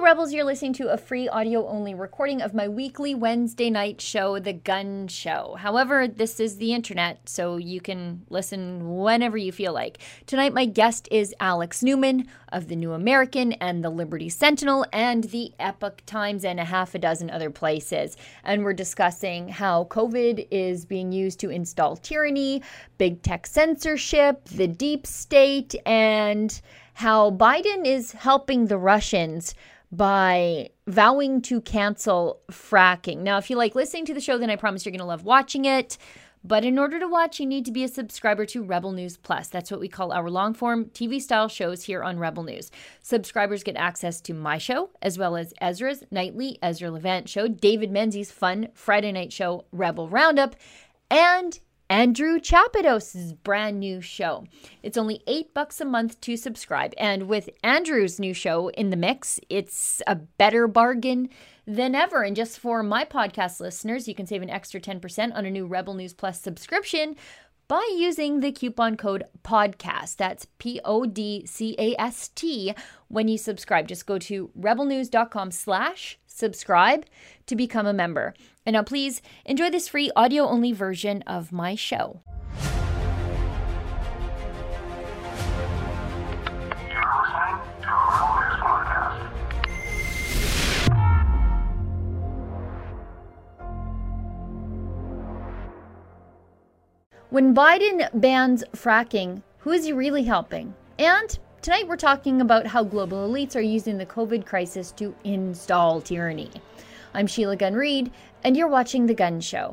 Hello, Rebels. You're listening to a free audio only recording of my weekly Wednesday night show, The Gun Show. However, this is the internet, so you can listen whenever you feel like. Tonight, my guest is Alex Newman of The New American and The Liberty Sentinel and The Epoch Times and a half a dozen other places. And we're discussing how COVID is being used to install tyranny, big tech censorship, the deep state, and how Biden is helping the Russians by vowing to cancel fracking. Now, if you like listening to the show, then I promise you're going to love watching it. But in order to watch, you need to be a subscriber to Rebel News Plus. That's what we call our long form TV style shows here on Rebel News. Subscribers get access to my show, as well as Ezra's nightly Ezra Levant show, David Menzies' fun Friday night show, Rebel Roundup, and Andrew Chapados' brand new show. It's only eight bucks a month to subscribe. And with Andrew's new show in the mix, it's a better bargain than ever. And just for my podcast listeners, you can save an extra 10% on a new Rebel News Plus subscription by using the coupon code podcast. That's P O D C A S T when you subscribe. Just go to rebelnews.com slash subscribe to become a member. And now please enjoy this free audio only version of my show. When Biden bans fracking, who is he really helping? And tonight we're talking about how global elites are using the COVID crisis to install tyranny. I'm Sheila Gunn Reid, and you're watching The Gun Show.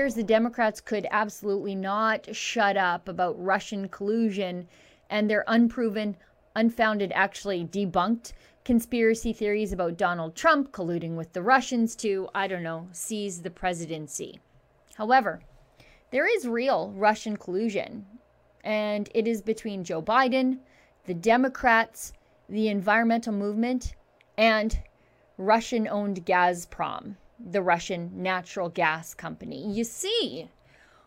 years, the Democrats could absolutely not shut up about Russian collusion and their unproven, unfounded, actually debunked conspiracy theories about Donald Trump colluding with the Russians to, I don't know, seize the presidency. However, there is real Russian collusion, and it is between Joe Biden, the Democrats, the environmental movement, and Russian owned Gazprom, the Russian natural gas company. You see,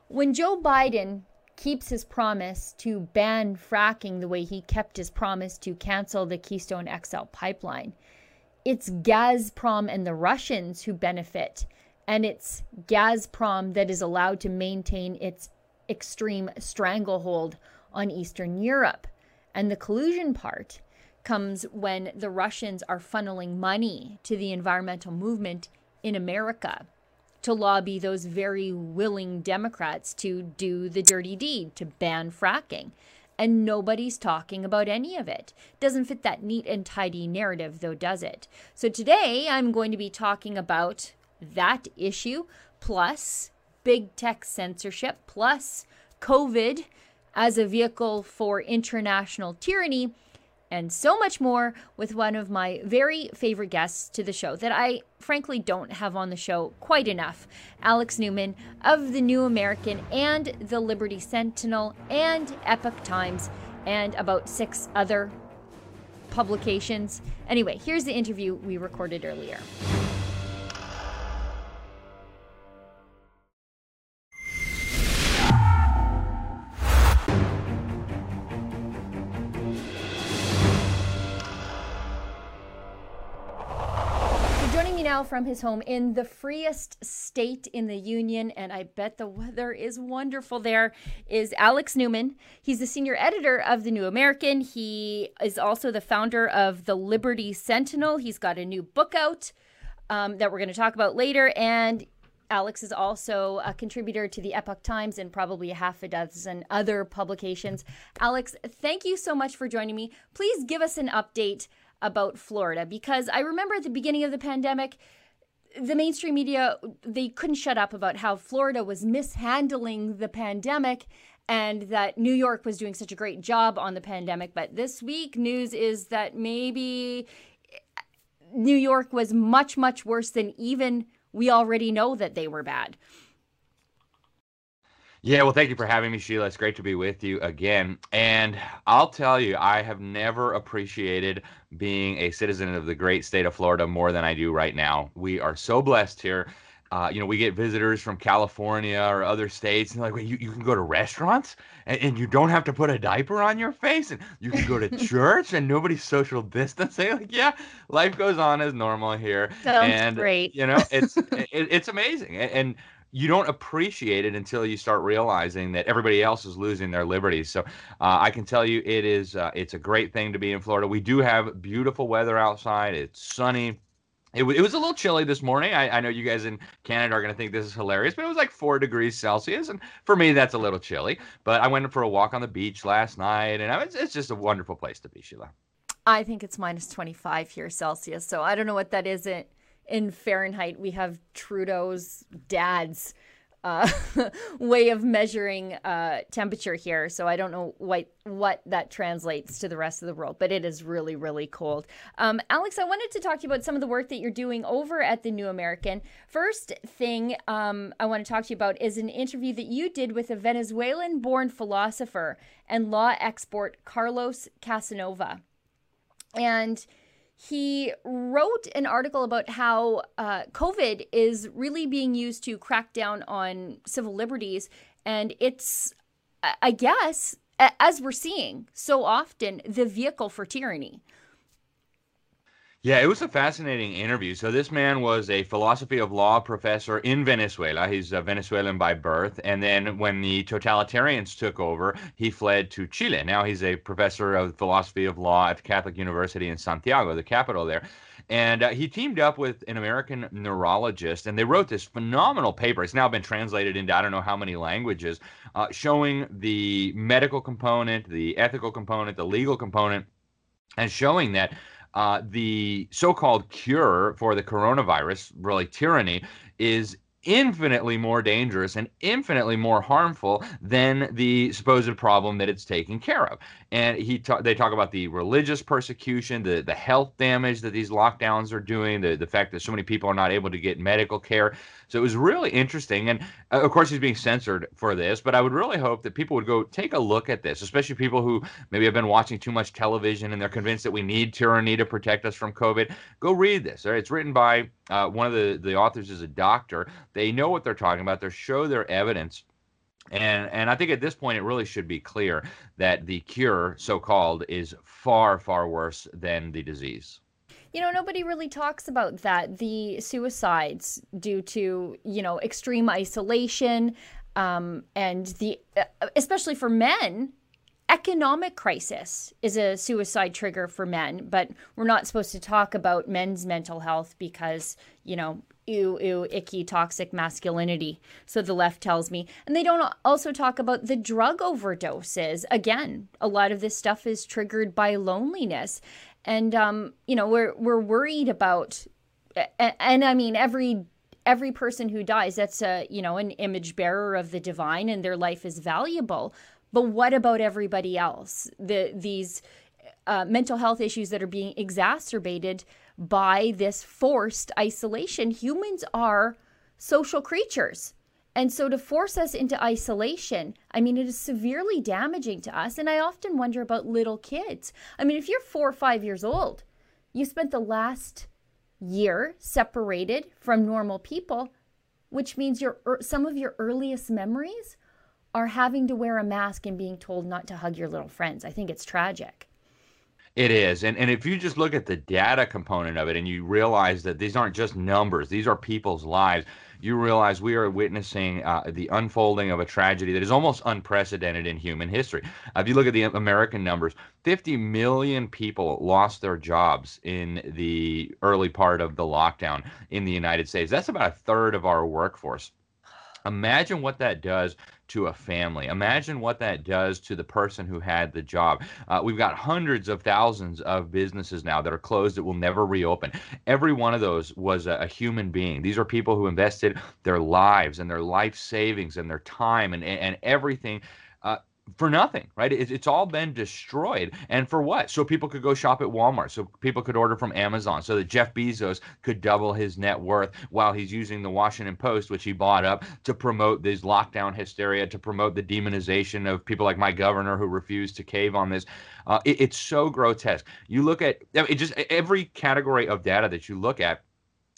when Joe Biden keeps his promise to ban fracking the way he kept his promise to cancel the Keystone XL pipeline. It's Gazprom and the Russians who benefit, and it's Gazprom that is allowed to maintain its extreme stranglehold on Eastern Europe. And the collusion part comes when the Russians are funneling money to the environmental movement in America to lobby those very willing Democrats to do the dirty deed, to ban fracking. And nobody's talking about any of it. Doesn't fit that neat and tidy narrative, though, does it? So today I'm going to be talking about that issue, plus big tech censorship, plus COVID as a vehicle for international tyranny, and so much more with one of my very favorite guests to the show that I frankly don't have on the show quite enough Alex Newman of the New American and the Liberty Sentinel and Epoch Times and about six other publications. Anyway, here's the interview we recorded earlier. From his home in the freest state in the union, and I bet the weather is wonderful there, is Alex Newman. He's the senior editor of The New American. He is also the founder of the Liberty Sentinel. He's got a new book out um, that we're going to talk about later, and Alex is also a contributor to the Epoch Times and probably half a dozen other publications. Alex, thank you so much for joining me. Please give us an update about Florida because I remember at the beginning of the pandemic, the mainstream media they couldn't shut up about how Florida was mishandling the pandemic and that New York was doing such a great job on the pandemic. But this week, news is that maybe New York was much, much worse than even we already know that they were bad. Yeah, well, thank you for having me, Sheila. It's great to be with you again. And I'll tell you, I have never appreciated being a citizen of the great state of Florida more than I do right now. We are so blessed here. Uh, you know, we get visitors from California or other states, and like, wait, you, you can go to restaurants and, and you don't have to put a diaper on your face, and you can go to church and nobody's social distancing. Like, yeah, life goes on as normal here. Sounds and great. you know, it's it, it's amazing. And, and you don't appreciate it until you start realizing that everybody else is losing their liberties. So uh, I can tell you, it is uh, it's a great thing to be in Florida. We do have beautiful weather outside. It's sunny. It, w- it was a little chilly this morning. I, I know you guys in Canada are going to think this is hilarious, but it was like four degrees Celsius, and for me that's a little chilly. But I went for a walk on the beach last night, and I was, it's just a wonderful place to be, Sheila. I think it's minus 25 here Celsius. So I don't know what that is in, in Fahrenheit. We have Trudeau's dad's uh, way of measuring uh, temperature here. So I don't know what what that translates to the rest of the world, but it is really really cold. Um, Alex, I wanted to talk to you about some of the work that you're doing over at the New American. First thing um, I want to talk to you about is an interview that you did with a Venezuelan-born philosopher and law expert Carlos Casanova, and he wrote an article about how uh, COVID is really being used to crack down on civil liberties. And it's, I guess, as we're seeing so often, the vehicle for tyranny. Yeah, it was a fascinating interview. So this man was a philosophy of law professor in Venezuela. He's a Venezuelan by birth, and then when the totalitarians took over, he fled to Chile. Now he's a professor of philosophy of law at Catholic University in Santiago, the capital there. And uh, he teamed up with an American neurologist, and they wrote this phenomenal paper. It's now been translated into I don't know how many languages, uh, showing the medical component, the ethical component, the legal component, and showing that uh, the so-called cure for the coronavirus, really tyranny, is infinitely more dangerous and infinitely more harmful than the supposed problem that it's taking care of. And he ta- they talk about the religious persecution, the the health damage that these lockdowns are doing, the the fact that so many people are not able to get medical care. So it was really interesting. And uh, of course, he's being censored for this, but I would really hope that people would go take a look at this, especially people who maybe have been watching too much television and they're convinced that we need tyranny to protect us from COVID. Go read this. It's written by uh, one of the, the authors is a doctor. They know what they're talking about. They show their evidence. And and I think at this point it really should be clear that the cure, so called, is far far worse than the disease. You know, nobody really talks about that. The suicides due to, you know, extreme isolation um, and the, uh, especially for men, economic crisis is a suicide trigger for men, but we're not supposed to talk about men's mental health because, you know, ew, ew, icky, toxic masculinity. So the left tells me. And they don't also talk about the drug overdoses. Again, a lot of this stuff is triggered by loneliness and um, you know we're we're worried about and, and, i mean every every person who dies that's a you know an image bearer of the divine and their life is valuable but what about everybody else the these uh, mental health issues that are being exacerbated by this forced isolation humans are social creatures and so to force us into isolation, I mean, it is severely damaging to us. And I often wonder about little kids. I mean, if you're four or five years old, you spent the last year separated from normal people, which means your some of your earliest memories are having to wear a mask and being told not to hug your little friends. I think it's tragic. It is. And and if you just look at the data component of it and you realize that these aren't just numbers, these are people's lives you realize we are witnessing uh, the unfolding of a tragedy that is almost unprecedented in human history. Uh, if you look at the American numbers, 50 million people lost their jobs in the early part of the lockdown in the United States. That's about a third of our workforce. Imagine what that does to a family. Imagine what that does to the person who had the job. Uh, we've got hundreds of thousands of businesses now that are closed that will never reopen. Every one of those was a, a human being. These are people who invested their lives and their life savings and their time and, and everything. Uh, for nothing, right? It, it's all been destroyed. And for what? So people could go shop at Walmart. So people could order from Amazon. So that Jeff Bezos could double his net worth while he's using the Washington Post, which he bought up to promote this lockdown hysteria, to promote the demonization of people like my governor who refused to cave on this. Uh, it, it's so grotesque. You look at it just every category of data that you look at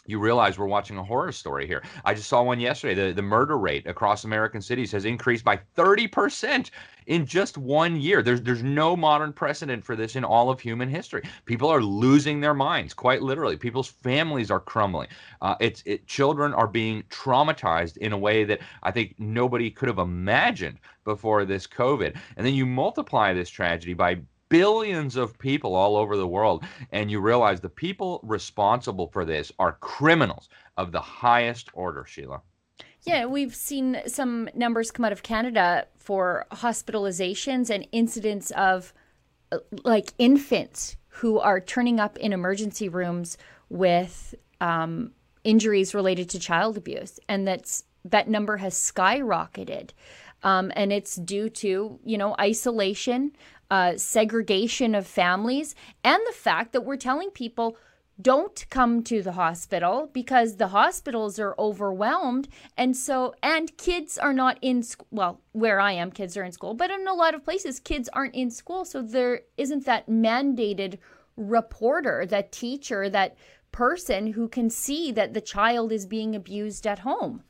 you realize we're watching a horror story here. I just saw one yesterday. The, the murder rate across American cities has increased by 30% in just one year. There's there's no modern precedent for this in all of human history. People are losing their minds, quite literally. People's families are crumbling. Uh, it's it, children are being traumatized in a way that I think nobody could have imagined before this COVID. And then you multiply this tragedy by billions of people all over the world. And you realize the people responsible for this are criminals of the highest order, Sheila. Yeah, we've seen some numbers come out of Canada for hospitalizations and incidents of uh, like infants who are turning up in emergency rooms with um, injuries related to child abuse, and that's that number has skyrocketed, um, and it's due to you know isolation, uh, segregation of families, and the fact that we're telling people don't come to the hospital because the hospitals are overwhelmed. And so and kids are not in school well where i am kids are in school but in a lot of places kids aren't in school. So there isn't that mandated reporter that teacher that person who can see that the child is being abused at home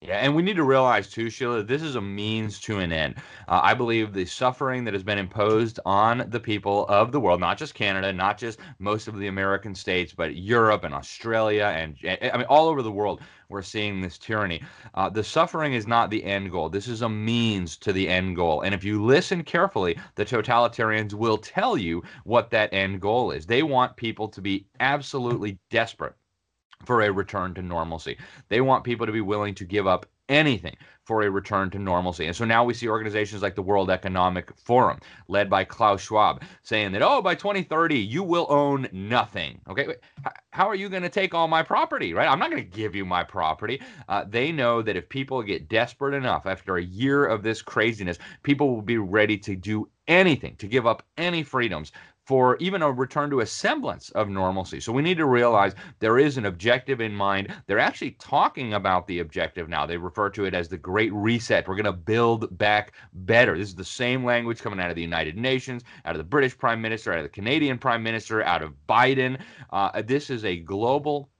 yeah, and we need to realize too, Sheila, this is a means to an end. Uh, I believe the suffering that has been imposed on the people of the world, not just Canada, not just most of the American states, but Europe and Australia and I mean all over the world, we're seeing this tyranny. Uh, the suffering is not the end goal. This is a means to the end goal. And if you listen carefully, the totalitarians will tell you what that end goal is. They want people to be absolutely desperate for a return to normalcy. They want people to be willing to give up anything for a return to normalcy. And so now we see organizations like the World Economic Forum, led by Klaus Schwab, saying that, oh, by 2030, you will own nothing. Okay. How are you going to take all my property, right? I'm not going to give you my property. Uh, they know that if people get desperate enough after a year of this craziness, people will be ready to do anything, to give up any freedoms for even a return to a semblance of normalcy. So we need to realize there is an objective in mind. They're actually talking about the objective now. They refer to it as the Great Reset. We're going to build back better. This is the same language coming out of the United Nations, out of the British Prime Minister, out of the Canadian Prime Minister, out of Biden. Uh, this is a global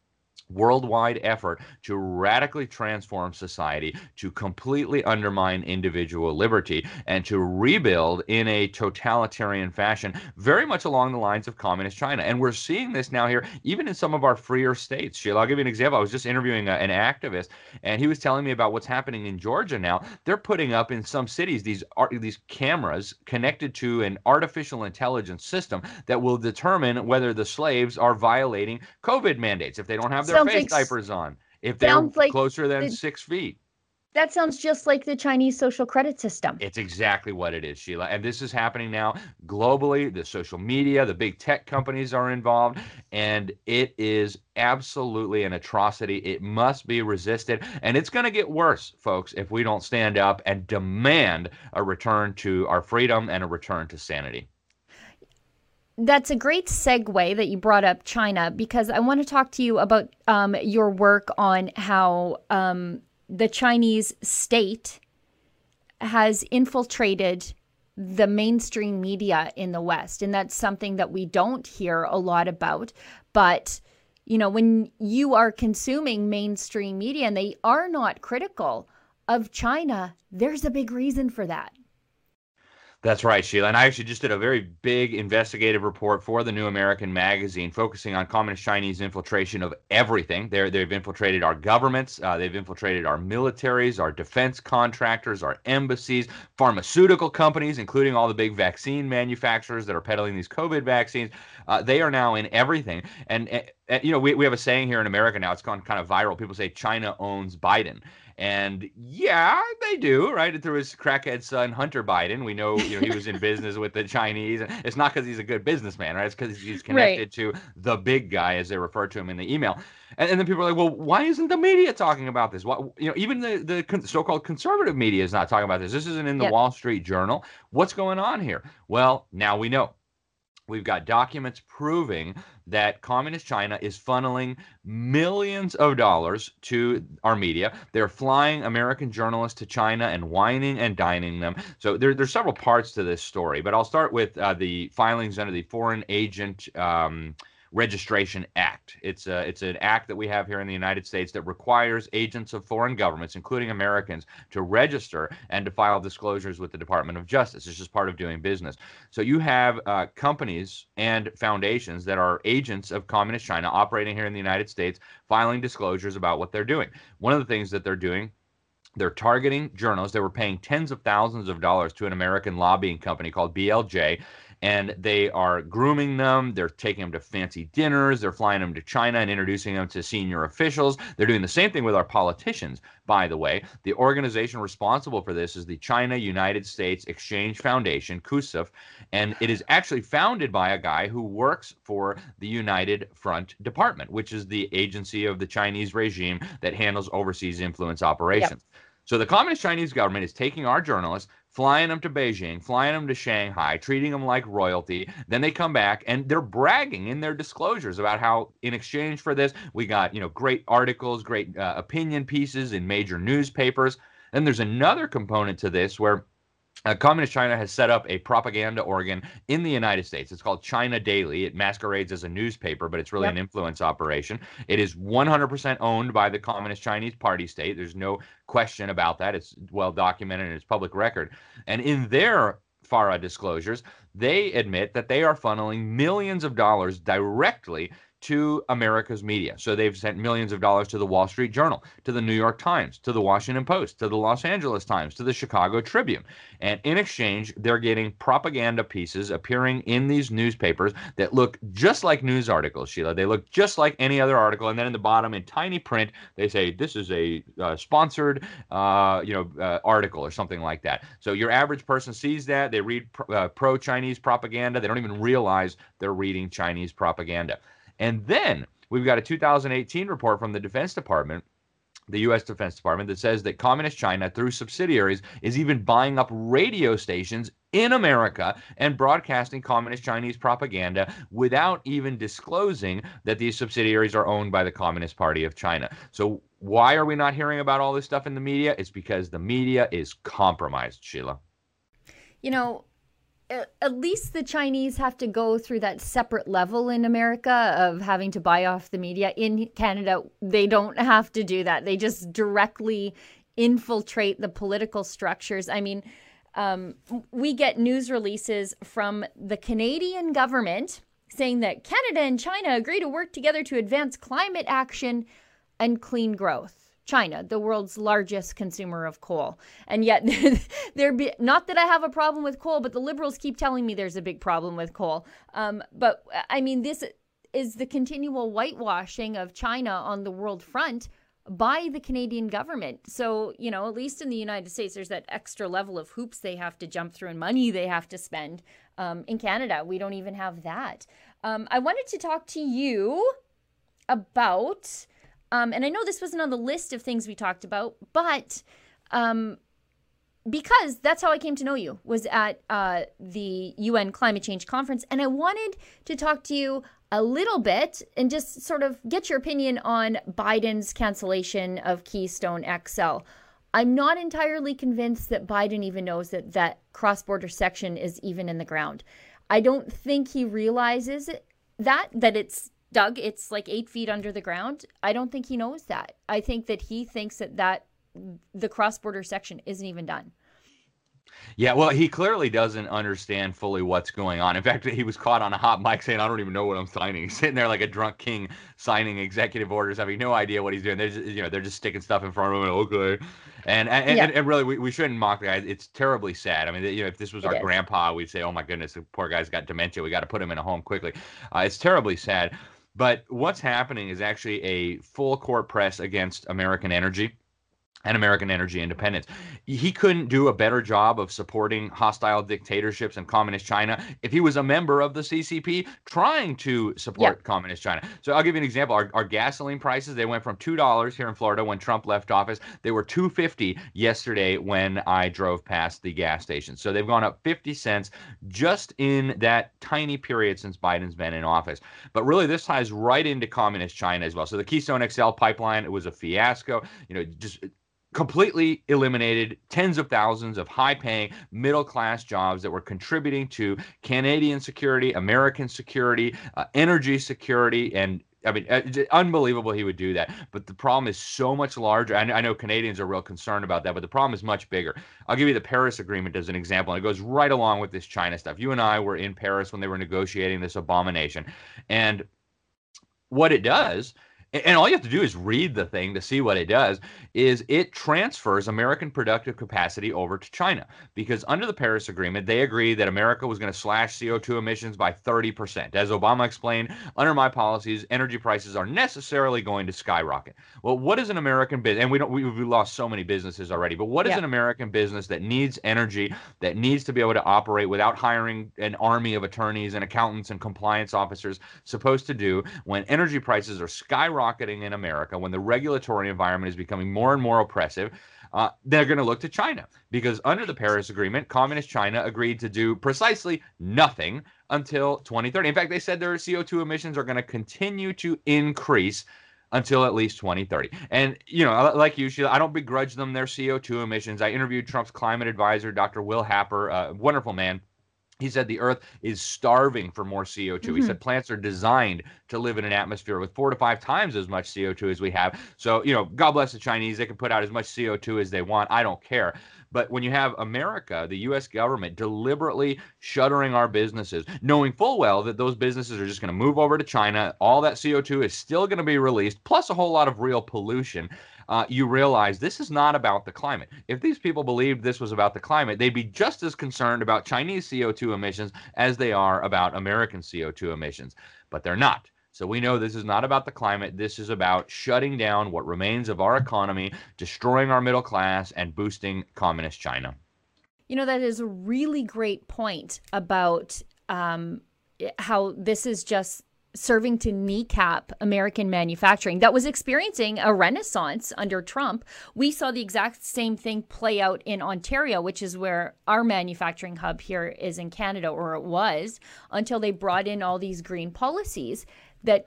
worldwide effort to radically transform society, to completely undermine individual liberty, and to rebuild in a totalitarian fashion, very much along the lines of communist China. And we're seeing this now here, even in some of our freer states. Sheila, I'll give you an example. I was just interviewing a, an activist, and he was telling me about what's happening in Georgia now. They're putting up in some cities these these cameras connected to an artificial intelligence system that will determine whether the slaves are violating COVID mandates if they don't have their face like, diapers on if they're like closer than six feet. That sounds just like the Chinese social credit system. It's exactly what it is, Sheila. And this is happening now globally. The social media, the big tech companies are involved, and it is absolutely an atrocity. It must be resisted. And it's going to get worse, folks, if we don't stand up and demand a return to our freedom and a return to sanity that's a great segue that you brought up China because I want to talk to you about um, your work on how um, the Chinese state has infiltrated the mainstream media in the West. And that's something that we don't hear a lot about. But, you know, when you are consuming mainstream media and they are not critical of China, there's a big reason for that. That's right, Sheila. And I actually just did a very big investigative report for the New American Magazine, focusing on communist Chinese infiltration of everything. They're, they've infiltrated our governments, uh, they've infiltrated our militaries, our defense contractors, our embassies, pharmaceutical companies, including all the big vaccine manufacturers that are peddling these COVID vaccines. Uh, they are now in everything. And and, you know, we, we have a saying here in America now, it's gone kind of viral. People say China owns Biden. And yeah, they do, right? Through his crackhead son, Hunter Biden. We know, you know, he was in business with the Chinese. It's not because he's a good businessman, right? It's because he's connected right. to the big guy, as they refer to him in the email. And, and then people are like, well, why isn't the media talking about this? Why, you know, even the, the so-called conservative media is not talking about this. This isn't in the yep. Wall Street Journal. What's going on here? Well, now we know. We've got documents proving that communist China is funneling millions of dollars to our media. They're flying American journalists to China and wining and dining them. So there, there's several parts to this story, but I'll start with uh, the filings under the Foreign Agent. Um, Registration Act. It's a, it's an act that we have here in the United States that requires agents of foreign governments, including Americans, to register and to file disclosures with the Department of Justice. It's just part of doing business. So you have uh, companies and foundations that are agents of Communist China operating here in the United States, filing disclosures about what they're doing. One of the things that they're doing they're targeting journalists. They were paying tens of thousands of dollars to an American lobbying company called BLJ and they are grooming them. They're taking them to fancy dinners. They're flying them to China and introducing them to senior officials. They're doing the same thing with our politicians, by the way. The organization responsible for this is the China United States Exchange Foundation, CUSEF, and it is actually founded by a guy who works for the United Front Department, which is the agency of the Chinese regime that handles overseas influence operations. Yep. So the Communist Chinese government is taking our journalists, flying them to Beijing, flying them to Shanghai, treating them like royalty. Then they come back and they're bragging in their disclosures about how, in exchange for this, we got you know great articles, great uh, opinion pieces in major newspapers. Then there's another component to this where uh, Communist China has set up a propaganda organ in the United States. It's called China Daily. It masquerades as a newspaper, but it's really yep. an influence operation. It is 100% owned by the Communist Chinese Party state. There's no question about that. It's well documented and it's public record. And in their FARA disclosures, they admit that they are funneling millions of dollars directly to America's media. So they've sent millions of dollars to the Wall Street Journal, to the New York Times, to the Washington Post, to the Los Angeles Times, to the Chicago Tribune. And in exchange, they're getting propaganda pieces appearing in these newspapers that look just like news articles, Sheila. They look just like any other article. And then in the bottom, in tiny print, they say this is a uh, sponsored, uh, you know, uh, article or something like that. So your average person sees that. They read uh, pro-Chinese propaganda. They don't even realize they're reading Chinese propaganda. And then we've got a 2018 report from the Defense Department the U.S. Defense Department that says that Communist China, through subsidiaries, is even buying up radio stations in America and broadcasting Communist Chinese propaganda without even disclosing that these subsidiaries are owned by the Communist Party of China. So, why are we not hearing about all this stuff in the media? It's because the media is compromised, Sheila. You know, at least the Chinese have to go through that separate level in America of having to buy off the media. In Canada, they don't have to do that. They just directly infiltrate the political structures. I mean, um, we get news releases from the Canadian government saying that Canada and China agree to work together to advance climate action and clean growth. China, the world's largest consumer of coal. And yet, there be not that I have a problem with coal, but the liberals keep telling me there's a big problem with coal. Um, but I mean, this is the continual whitewashing of China on the world front by the Canadian government. So, you know, at least in the United States, there's that extra level of hoops they have to jump through and money they have to spend. Um, in Canada, we don't even have that. Um, I wanted to talk to you about um, and I know this wasn't on the list of things we talked about, but um, because that's how I came to know you was at uh, the UN climate change conference, and I wanted to talk to you a little bit and just sort of get your opinion on Biden's cancellation of Keystone XL. I'm not entirely convinced that Biden even knows that that cross border section is even in the ground. I don't think he realizes that that it's dug, it's like eight feet under the ground. I don't think he knows that. I think that he thinks that that the cross border section isn't even done. Yeah, well, he clearly doesn't understand fully what's going on. In fact, he was caught on a hot mic saying, "I don't even know what I'm signing." He's sitting there like a drunk king, signing executive orders, having no idea what he's doing. They're just, you know, they're just sticking stuff in front of him. And, okay, and and, yeah. and, and, really, we, we shouldn't mock the guy. It's terribly sad. I mean, you know, if this was it our is. grandpa, we'd say, "Oh my goodness, the poor guy's got dementia. We got to put him in a home quickly." Uh, it's terribly sad. But what's happening is actually a full court press against American energy and American energy independence. He couldn't do a better job of supporting hostile dictatorships and communist China if he was a member of the CCP trying to support communist China. So I'll give you an example. Our, our, gasoline prices, they went from $2 here in Florida when Trump left office. They were 250 yesterday when I drove past the gas station. So they've gone up 50 cents just in that tiny period since Biden's been in office. But really this ties right into communist China as well. So the Keystone XL pipeline, it was a fiasco. You know, just completely eliminated tens of thousands of high paying middle class jobs that were contributing to Canadian security, American security, uh, energy security, and I mean, uh, unbelievable he would do that. But the problem is so much larger. I, I know Canadians are real concerned about that, but the problem is much bigger. I'll give you the Paris Agreement as an example, and it goes right along with this China stuff. You and I were in Paris when they were negotiating this abomination. And what it does and all you have to do is read the thing to see what it does is it transfers american productive capacity over to china. Because under the paris agreement they agreed that america was going to slash co2 emissions by 30% as obama explained under my policies energy prices are necessarily going to skyrocket. Well what is an american business and we don't we, lost so many businesses already but what is yeah. an american business that needs energy that needs to be able to operate without hiring an army of attorneys and accountants and compliance officers supposed to do when energy prices are skyrocketing skyrocketing in America, when the regulatory environment is becoming more and more oppressive, uh, they're going to look to China because under the Paris Agreement, Communist China agreed to do precisely nothing until 2030. In fact, they said their CO2 emissions are going to continue to increase until at least 2030. And, you know, like you, Sheila, I don't begrudge them their CO2 emissions. I interviewed Trump's climate advisor, Dr. Will Happer, a wonderful man he said the earth is starving for more CO2. Mm-hmm. He said plants are designed to live in an atmosphere with four to five times as much CO2 as we have. So, you know, God bless the Chinese. They can put out as much CO2 as they want. I don't care. But when you have America, the US government deliberately shuttering our businesses, knowing full well that those businesses are just going to move over to China, all that CO2 is still going to be released, plus a whole lot of real pollution uh, you realize this is not about the climate. If these people believed this was about the climate, they'd be just as concerned about Chinese CO2 emissions as they are about American CO2 emissions, but they're not. So we know this is not about the climate. This is about shutting down what remains of our economy, destroying our middle class, and boosting communist China. You know, that is a really great point about um, how this is just serving to kneecap American manufacturing that was experiencing a renaissance under Trump. We saw the exact same thing play out in Ontario, which is where our manufacturing hub here is in Canada, or it was, until they brought in all these green policies that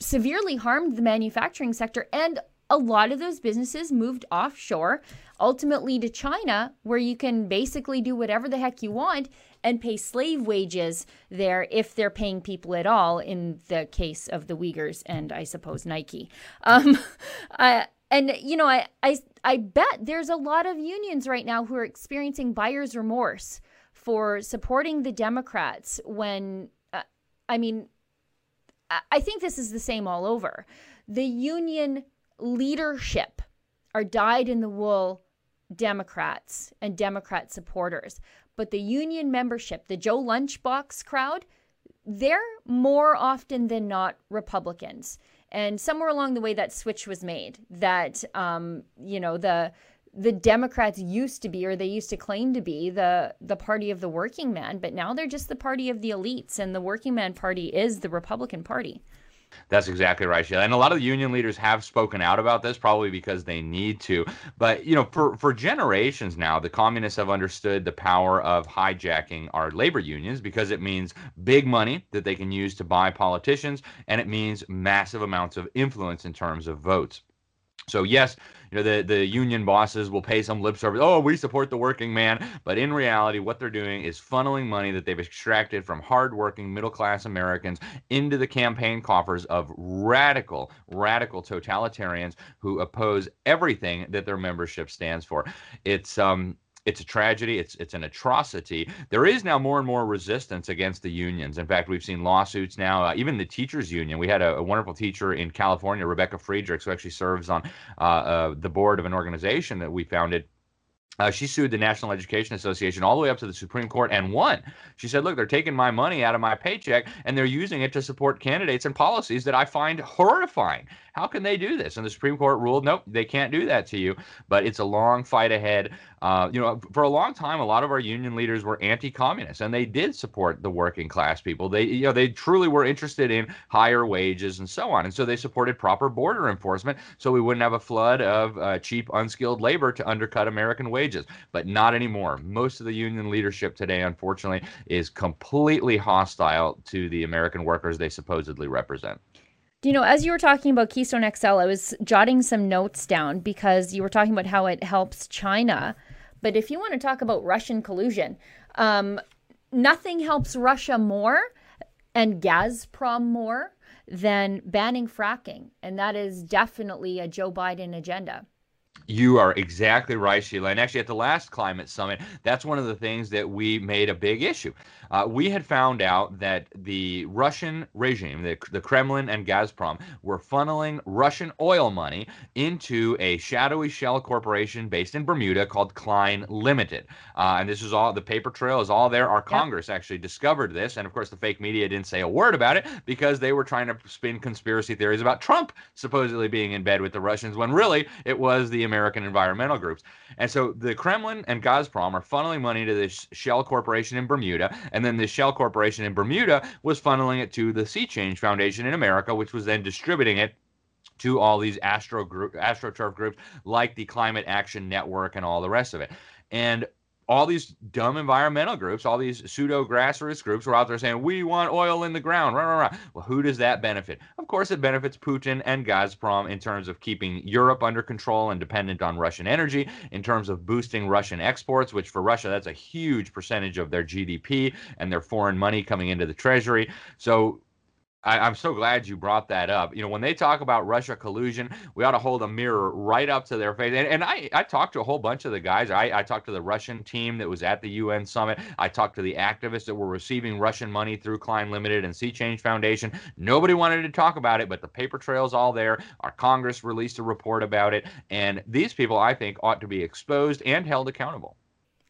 severely harmed the manufacturing sector. And a lot of those businesses moved offshore, ultimately to China, where you can basically do whatever the heck you want and pay slave wages there if they're paying people at all, in the case of the Uyghurs and I suppose Nike. Um, uh, and you know, I, I I bet there's a lot of unions right now who are experiencing buyer's remorse for supporting the Democrats when, uh, I mean, I think this is the same all over. The union leadership are dyed in the wool Democrats and Democrat supporters. But the union membership, the Joe Lunchbox crowd, they're more often than not Republicans. And somewhere along the way, that switch was made. That um, you know the the Democrats used to be, or they used to claim to be, the the party of the working man, but now they're just the party of the elites, and the working man party is the Republican Party. That's exactly right, Sheila. And a lot of the union leaders have spoken out about this, probably because they need to. But you know, for for generations now, the communists have understood the power of hijacking our labor unions because it means big money that they can use to buy politicians, and it means massive amounts of influence in terms of votes. So yes, you know the the union bosses will pay some lip service. Oh, we support the working man, but in reality, what they're doing is funneling money that they've extracted from hardworking middle class Americans into the campaign coffers of radical, radical totalitarians who oppose everything that their membership stands for. It's um it's a tragedy. It's it's an atrocity. There is now more and more resistance against the unions. In fact, we've seen lawsuits now. Uh, even the teachers' union. We had a, a, wonderful teacher in California, Rebecca Friedrichs, who actually serves on uh, uh, the board of an organization that we founded Uh, she sued the National Education Association all the way up to the Supreme Court and won. She said, Look, they're taking my money out of my paycheck and they're using it to support candidates and policies that I find horrifying. How can they do this? And the Supreme Court ruled, nope, they can't do that to you. But it's a long fight ahead. Uh, you know, for a long time, a lot of our union leaders were anti-communist, and they did support the working class people. They, you know, they truly were interested in higher wages and so on, and so they supported proper border enforcement, so we wouldn't have a flood of uh, cheap, unskilled labor to undercut American wages. But not anymore. Most of the union leadership today, unfortunately, is completely hostile to the American workers they supposedly represent. You know, as you were talking about Keystone XL, I was jotting some notes down because you were talking about how it helps China. But if you want to talk about Russian collusion, um, nothing helps Russia more and Gazprom more than banning fracking. And that is definitely a Joe Biden agenda. You are exactly right, Sheila. And actually, at the last climate summit, that's one of the things that we made a big issue. Uh, we had found out that the Russian regime, the, the Kremlin and Gazprom, were funneling Russian oil money into a shadowy shell corporation based in Bermuda called Klein Limited. Uh, and this is all, the paper trail is all there. Our Congress actually discovered this. And of course, the fake media didn't say a word about it because they were trying to spin conspiracy theories about Trump supposedly being in bed with the Russians when really it was the American environmental groups. And so the Kremlin and Gazprom are funneling money to this shell corporation in Bermuda. And and then the Shell Corporation in Bermuda was funneling it to the Sea Change Foundation in America, which was then distributing it to all these astro group, astroturf groups like the Climate Action Network and all the rest of it. And all these dumb environmental groups, all these pseudo grassroots groups were out there saying, we want oil in the ground. Rah, rah, rah. Well, who does that benefit? Of course, it benefits Putin and Gazprom in terms of keeping Europe under control and dependent on Russian energy, in terms of boosting Russian exports, which for Russia, that's a huge percentage of their GDP and their foreign money coming into the treasury. So I, am so glad you brought that up. You know, when they talk about Russia collusion, we ought to hold a mirror right up to their face. And, and I, I talked to a whole bunch of the guys. I, I talked to the Russian team that was at the UN summit. I talked to the activists that were receiving Russian money through Klein Limited and Sea Change Foundation. Nobody wanted to talk about it, but the paper trail's all there. Our Congress released a report about it. And these people, I think, ought to be exposed and held accountable.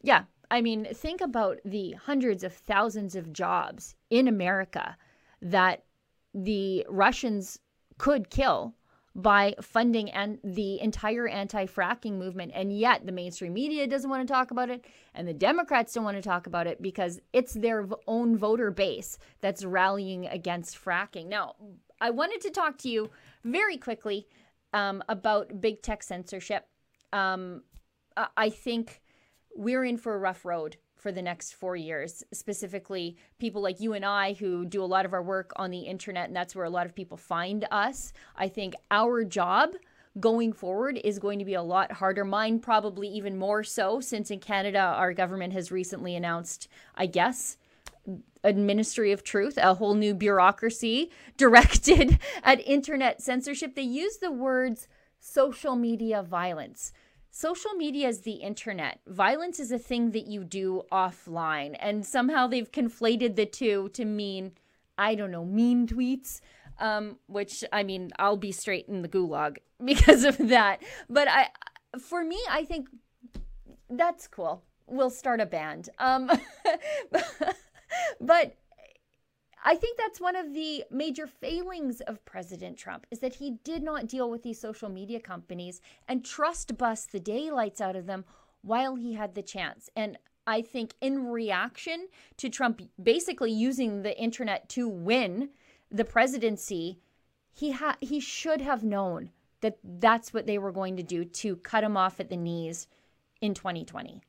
Yeah. I mean, think about the hundreds of thousands of jobs in America that the Russians could kill by funding and the entire anti-fracking movement and yet the mainstream media doesn't want to talk about it and the democrats don't want to talk about it because it's their own voter base that's rallying against fracking. Now i wanted to talk to you very quickly um, about big tech censorship. Um, i think we're in for a rough road for the next four years, specifically people like you and I who do a lot of our work on the internet, and that's where a lot of people find us. I think our job going forward is going to be a lot harder. Mine probably even more so, since in Canada, our government has recently announced, I guess, a ministry of truth, a whole new bureaucracy directed at internet censorship. They use the words social media violence social media is the internet. Violence is a thing that you do offline. And somehow they've conflated the two to mean, I don't know, mean tweets. Um, which I mean, I'll be straight in the gulag because of that. But I, for me, I think that's cool. We'll start a band. Um, but I think that's one of the major failings of President Trump is that he did not deal with these social media companies and trust bust the daylights out of them while he had the chance. And I think in reaction to Trump basically using the internet to win the presidency, he ha- he should have known that that's what they were going to do to cut him off at the knees in 2020.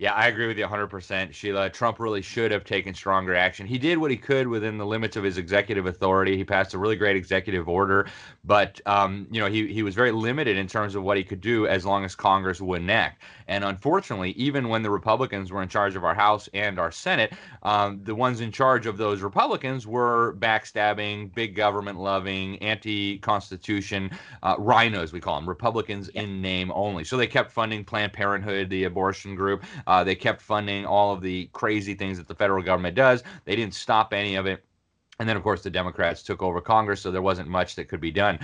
Yeah, I agree with you 100%. Sheila, Trump really should have taken stronger action. He did what he could within the limits of his executive authority. He passed a really great executive order, but um, you know, he he was very limited in terms of what he could do as long as Congress wouldn't act. And unfortunately, even when the Republicans were in charge of our House and our Senate, um, the ones in charge of those Republicans were backstabbing, big government loving, anti-constitution uh, RINOs, we call them, Republicans in name only. So they kept funding Planned Parenthood, the abortion group. Uh, they kept funding all of the crazy things that the federal government does. They didn't stop any of it. And then, of course, the Democrats took over Congress, so there wasn't much that could be done.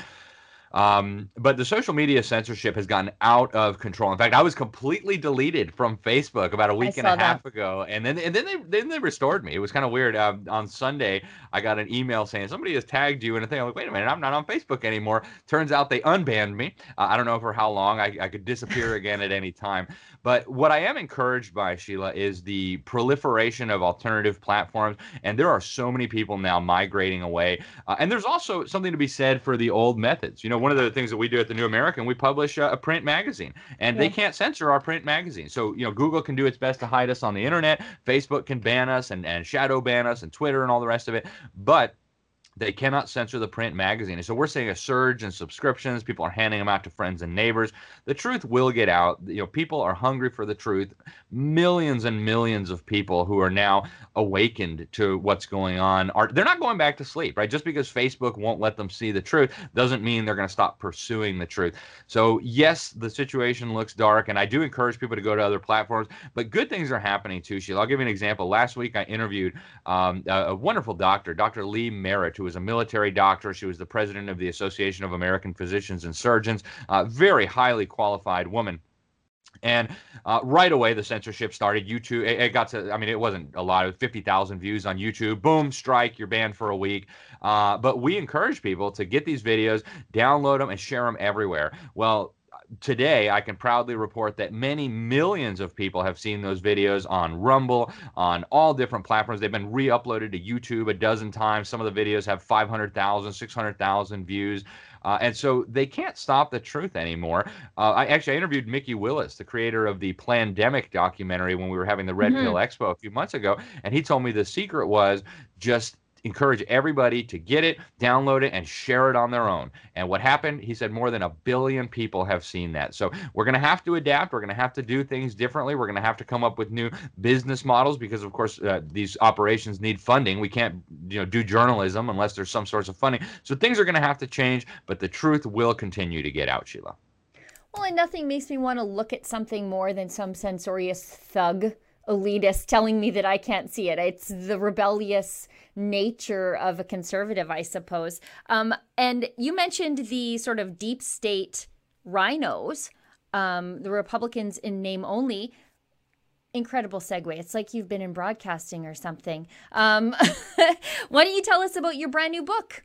Um, but the social media censorship has gotten out of control. In fact, I was completely deleted from Facebook about a week and a that. half ago, and then and then they then they restored me. It was kind of weird. Uh, on Sunday, I got an email saying somebody has tagged you in a thing. I'm like, wait a minute, I'm not on Facebook anymore. Turns out they unbanned me. Uh, I don't know for how long. I, I could disappear again at any time. But what I am encouraged by, Sheila, is the proliferation of alternative platforms. And there are so many people now migrating away. Uh, and there's also something to be said for the old methods. You know, one of the things that we do at the New American, we publish a, a print magazine, and yeah. they can't censor our print magazine. So, you know, Google can do its best to hide us on the internet, Facebook can ban us and, and shadow ban us, and Twitter and all the rest of it. But they cannot censor the print magazine. So we're seeing a surge in subscriptions. People are handing them out to friends and neighbors. The truth will get out. You know, people are hungry for the truth. Millions and millions of people who are now awakened to what's going on are they're not going back to sleep, right? Just because Facebook won't let them see the truth doesn't mean they're going to stop pursuing the truth. So, yes, the situation looks dark, and I do encourage people to go to other platforms, but good things are happening too, Sheila. I'll give you an example. Last week I interviewed um, a, a wonderful doctor, Dr. Lee Merritt, who was a military doctor. She was the president of the Association of American Physicians and Surgeons, very highly qualified woman. And uh, right away, the censorship started. YouTube, it, it, got to, I mean, it wasn't a lot, of 50,000 views on YouTube. Boom, strike, you're banned for a week. Uh, but we encourage people to get these videos, download them, and share them everywhere. Well, today I can proudly report that many millions of people have seen those videos on Rumble, on all different platforms. They've been re uploaded to YouTube a dozen times. Some of the videos have 500,000, 600,000 views. Uh, and so they can't stop the truth anymore. Uh, I actually I interviewed Mikki Willis, the creator of the Plandemic documentary, when we were having the Red mm-hmm. Pill Expo a few months ago, and he told me the secret was just encourage everybody to get it, download it, and share it on their own. And what happened? He said more than a billion people have seen that. So we're going to have to adapt. We're going to have to do things differently. We're going to have to come up with new business models because, of course, uh, these operations need funding. We can't, you know, do journalism unless there's some source of funding. So things are going to have to change, but the truth will continue to get out, Sheila. Well, and nothing makes me want to look at something more than some censorious thug elitist telling me that I can't see it. It's the rebellious nature of a conservative, I suppose. Um, and you mentioned the sort of deep state RINOs, um, the Republicans in name only. Incredible segue. It's like you've been in broadcasting or something. Um, why don't you tell us about your brand new book?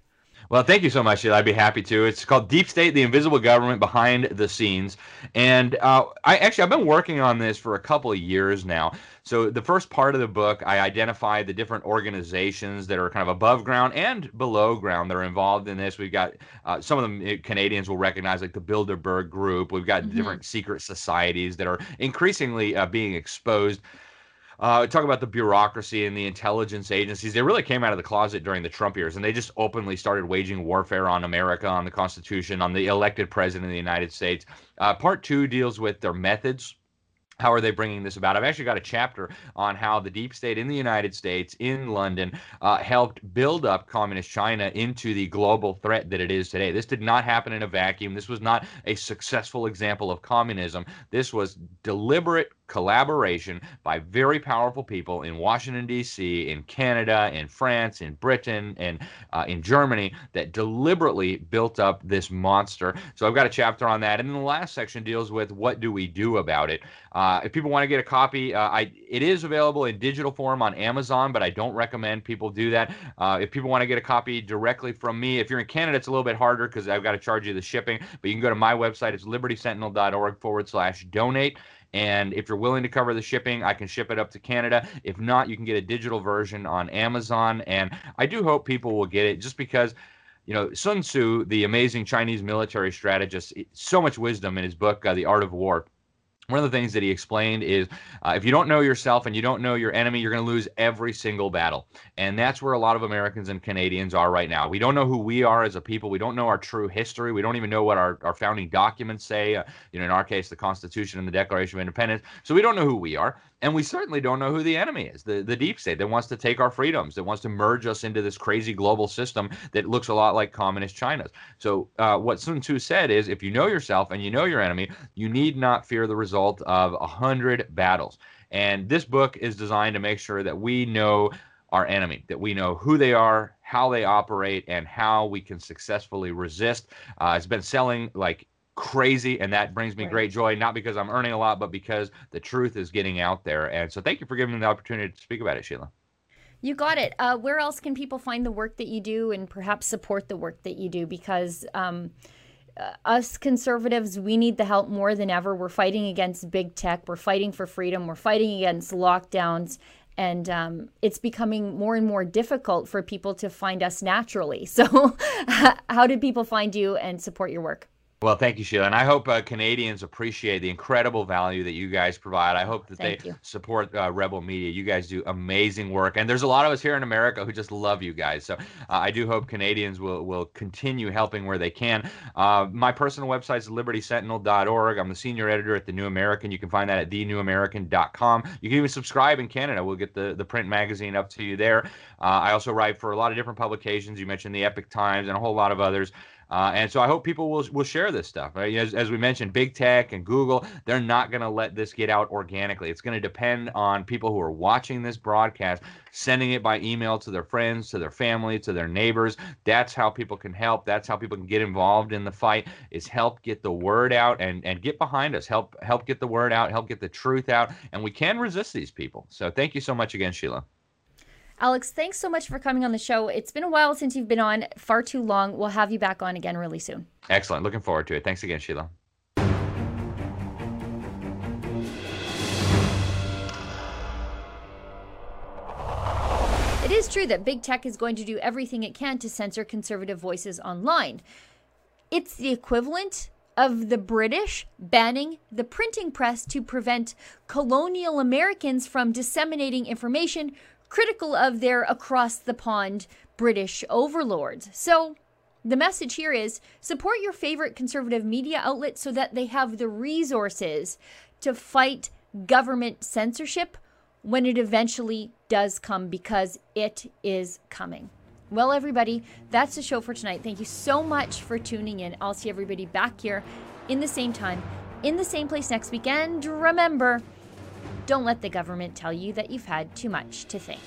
Well, thank you so much. I'd be happy to. It's called Deep State: The Invisible Government Behind the Scenes, and uh, I actually I've been working on this for a couple of years now. So the first part of the book, I identify the different organizations that are kind of above ground and below ground that are involved in this. We've got uh, some of them eh, Canadians will recognize, like the Bilderberg Group. We've got mm-hmm. different secret societies that are increasingly uh, being exposed. Uh, talk about the bureaucracy and the intelligence agencies. They really came out of the closet during the Trump years, and they just openly started waging warfare on America, on the Constitution, on the elected president of the United States. Uh, part two deals with their methods how are they bringing this about? I've actually got a chapter on how the deep state in the United States, in London, uh, helped build up communist China into the global threat that it is today. This did not happen in a vacuum. This was not a successful example of communism. This was deliberate collaboration by very powerful people in Washington, D.C., in Canada, in France, in Britain, and uh, in Germany that deliberately built up this monster. So I've got a chapter on that. And then the last section deals with what do we do about it. Uh, if people want to get a copy, uh, I, it is available in digital form on Amazon, but I don't recommend people do that. Uh, if people want to get a copy directly from me, if you're in Canada, it's a little bit harder because I've got to charge you the shipping. But you can go to my website. It's libertysentinel.org forward slash donate. And if you're willing to cover the shipping, I can ship it up to Canada. If not, you can get a digital version on Amazon. And I do hope people will get it just because you know, Sun Tzu, the amazing Chinese military strategist, so much wisdom in his book, uh, The Art of War one of the things that he explained is uh, if you don't know yourself and you don't know your enemy, you're going to lose every single battle. And that's where a lot of Americans and Canadians are right now. We don't know who we are as a people. We don't know our true history. We don't even know what our, our founding documents say. Uh, you know, in our case, the Constitution and the Declaration of Independence. So we don't know who we are. And we certainly don't know who the enemy is the, the deep state that wants to take our freedoms, that wants to merge us into this crazy global system that looks a lot like communist China's. So, uh, what Sun Tzu said is if you know yourself and you know your enemy, you need not fear the result of a hundred battles. And this book is designed to make sure that we know our enemy, that we know who they are, how they operate, and how we can successfully resist. Uh, it's been selling like crazy and that brings me right. great joy not because i'm earning a lot but because the truth is getting out there and so thank you for giving me the opportunity to speak about it sheila you got it. Uh, where else can people find the work that you do and perhaps support the work that you do? Because um, uh, us conservatives, we need the help more than ever. We're fighting against big tech, we're fighting for freedom, we're fighting against lockdowns. And um, it's becoming more and more difficult for people to find us naturally. So, how do people find you and support your work? Well, thank you, Sheila. And I hope uh, Canadians appreciate the incredible value that you guys provide. I hope that thank they you. support uh, Rebel Media. You guys do amazing work. And there's a lot of us here in America who just love you guys. So uh, I do hope Canadians will, will continue helping where they can. Uh, my personal website is libertysentinel.org. I'm the senior editor at The New American. You can find that at thenewamerican.com. You can even subscribe in Canada. We'll get the, the print magazine up to you there. Uh, I also write for a lot of different publications. You mentioned the Epoch Times and a whole lot of others. Uh, and so I hope people will will share this stuff. Right? As, as we mentioned, big tech and Google, they're not going to let this get out organically. It's going to depend on people who are watching this broadcast, sending it by email to their friends, to their family, to their neighbors. That's how people can help. That's how people can get involved in the fight. Is help get the word out and and get behind us. Help help get the word out. Help get the truth out. And we can resist these people. So thank you so much again, Sheila. Alex, thanks so much for coming on the show. It's been a while since you've been on, far too long. We'll have you back on again really soon. Excellent. Looking forward to it. Thanks again, Sheila. It is true that big tech is going to do everything it can to censor conservative voices online. It's the equivalent of the British banning the printing press to prevent colonial Americans from disseminating information critical of their across the pond British overlords. So, the message here is support your favorite conservative media outlet so that they have the resources to fight government censorship when it eventually does come because it is coming. Well, everybody, that's the show for tonight. Thank you so much for tuning in. I'll see everybody back here in the same time, in the same place next weekend. Remember, don't let the government tell you that you've had too much to think.